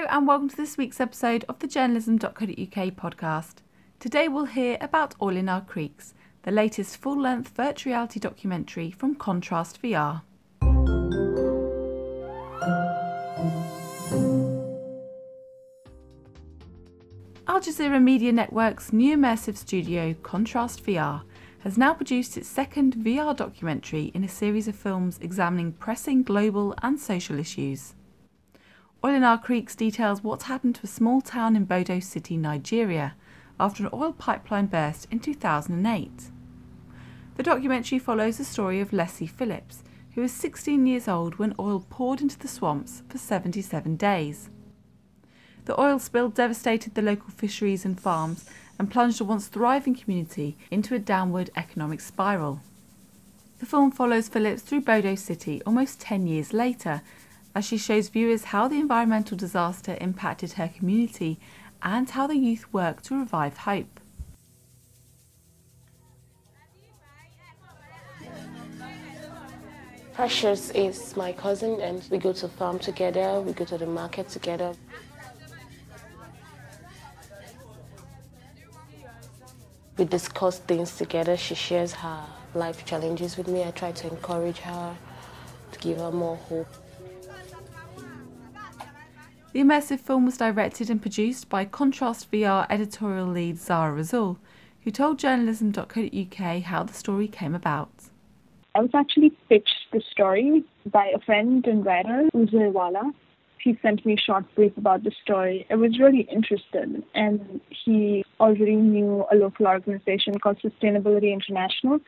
Hello, and welcome to this week's episode of the journalism.co.uk podcast. Today we'll hear about Oil in Our Creeks, the latest full length virtual reality documentary from Contrast VR. Al Jazeera Media Network's new immersive studio, Contrast VR, has now produced its second VR documentary in a series of films examining pressing global and social issues. Oil in Our Creeks details what's happened to a small town in Bodo City, Nigeria, after an oil pipeline burst in 2008. The documentary follows the story of Leslie Phillips, who was 16 years old when oil poured into the swamps for 77 days. The oil spill devastated the local fisheries and farms and plunged a once thriving community into a downward economic spiral. The film follows Phillips through Bodo City almost 10 years later as she shows viewers how the environmental disaster impacted her community and how the youth work to revive hope. Precious is my cousin, and we go to farm together, we go to the market together. We discuss things together. She shares her life challenges with me. I try to encourage her, to give her more hope. The immersive film was directed and produced by Contrast VR editorial lead Zahra Rasul, who told journalism.co.uk how the story came about. I was actually pitched the story by a friend and writer, Uzay Wala. He sent me a short brief about the story. I was really interested, and he already knew a local organization called Sustainability International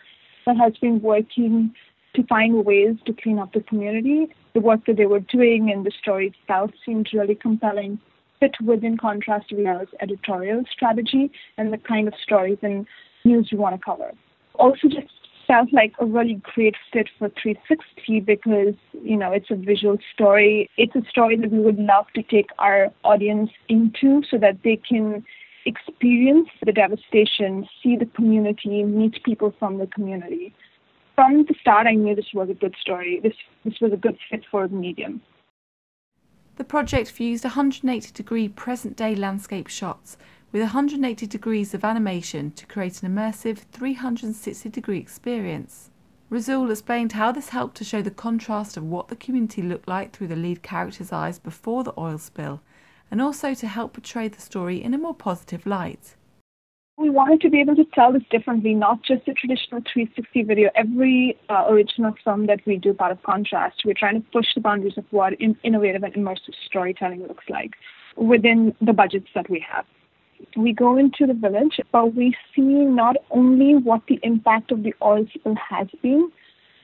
that has been working to find ways to clean up the community. The work that they were doing and the story itself seemed really compelling, fit within Contrast VR's editorial strategy and the kind of stories and news we want to cover. Also, just felt like a really great fit for 360 because, you know, it's a visual story. It's a story that we would love to take our audience into so that they can experience the devastation, see the community, meet people from the community from the start, I knew this was a good story. This this was a good fit for the medium. The project fused 180 degree present day landscape shots with 180 degrees of animation to create an immersive 360 degree experience. Rasul explained how this helped to show the contrast of what the community looked like through the lead character's eyes before the oil spill, and also to help portray the story in a more positive light. We wanted to be able to tell this differently, not just a traditional 360 video. Every uh, original film that we do, part of Contrast, we're trying to push the boundaries of what in- innovative and immersive storytelling looks like within the budgets that we have. We go into the village, but we see not only what the impact of the oil spill has been,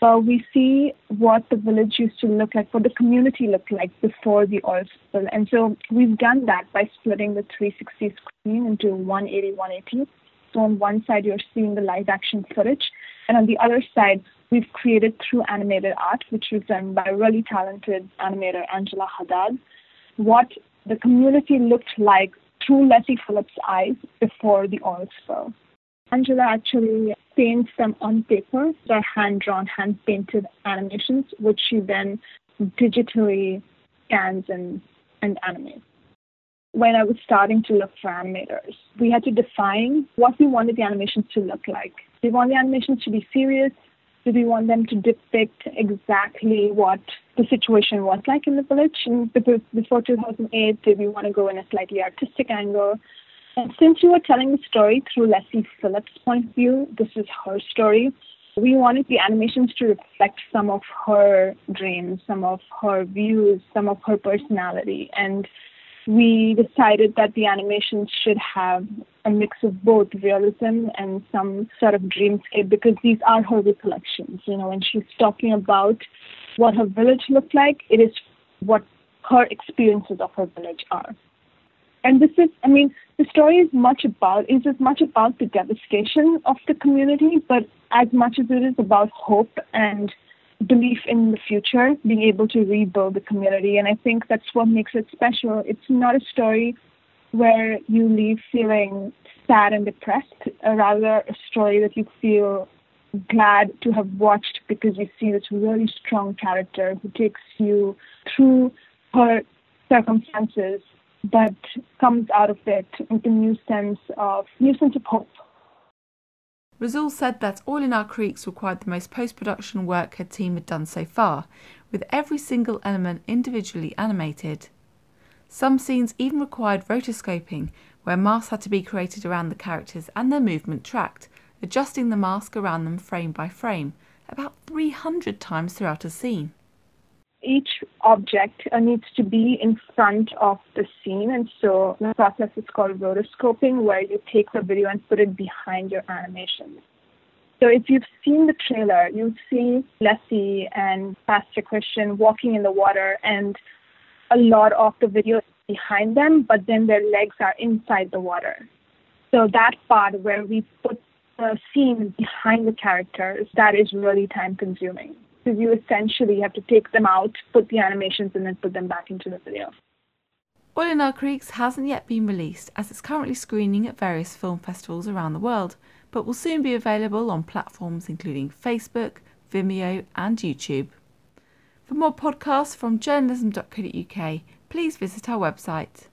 uh, we see what the village used to look like, what the community looked like before the oil spill. And so we've done that by splitting the 360 screen into 180, 180. So on one side, you're seeing the live action footage. And on the other side, we've created through animated art, which was done by really talented animator, Angela Haddad, what the community looked like through Leslie Phillips' eyes before the oil spill. Angela actually paints them on paper. They're hand drawn, hand painted animations, which she then digitally scans and, and animates. When I was starting to look for animators, we had to define what we wanted the animations to look like. Do we want the animations to be serious? Do we want them to depict exactly what the situation was like in the village? And before 2008, did we want to go in a slightly artistic angle? And since you were telling the story through Leslie Phillips' point of view, this is her story. We wanted the animations to reflect some of her dreams, some of her views, some of her personality. And we decided that the animations should have a mix of both realism and some sort of dreamscape because these are her recollections. You know, when she's talking about what her village looked like, it is what her experiences of her village are and this is i mean the story is much about is as much about the devastation of the community but as much as it is about hope and belief in the future being able to rebuild the community. And i think that's what makes it special. It's not a story where you leave feeling sad and depressed uh, rather a story that you feel glad to have watched because you see this really strong character who takes you through her circumstances, but comes out of it with a new sense of new sense of hope. Rasul said that Oil in Our Creeks required the most post production work her team had done so far, with every single element individually animated. Some scenes even required rotoscoping, where masks had to be created around the characters and their movement tracked, adjusting the mask around them frame by frame, about 300 times throughout a scene. Each object uh, needs to be in front of the scene, and so the process is called rotoscoping, where you take the video and put it behind your animation. So if you've seen the trailer, you'll see Leslie and Pastor Christian walking in the water, and a lot of the video is behind them, but then their legs are inside the water. So that part where we put the scene behind the characters, that is really time consuming. Because you essentially have to take them out, put the animations, and then put them back into the video. Oil in Our Creeks hasn't yet been released as it's currently screening at various film festivals around the world, but will soon be available on platforms including Facebook, Vimeo, and YouTube. For more podcasts from journalism.co.uk, please visit our website.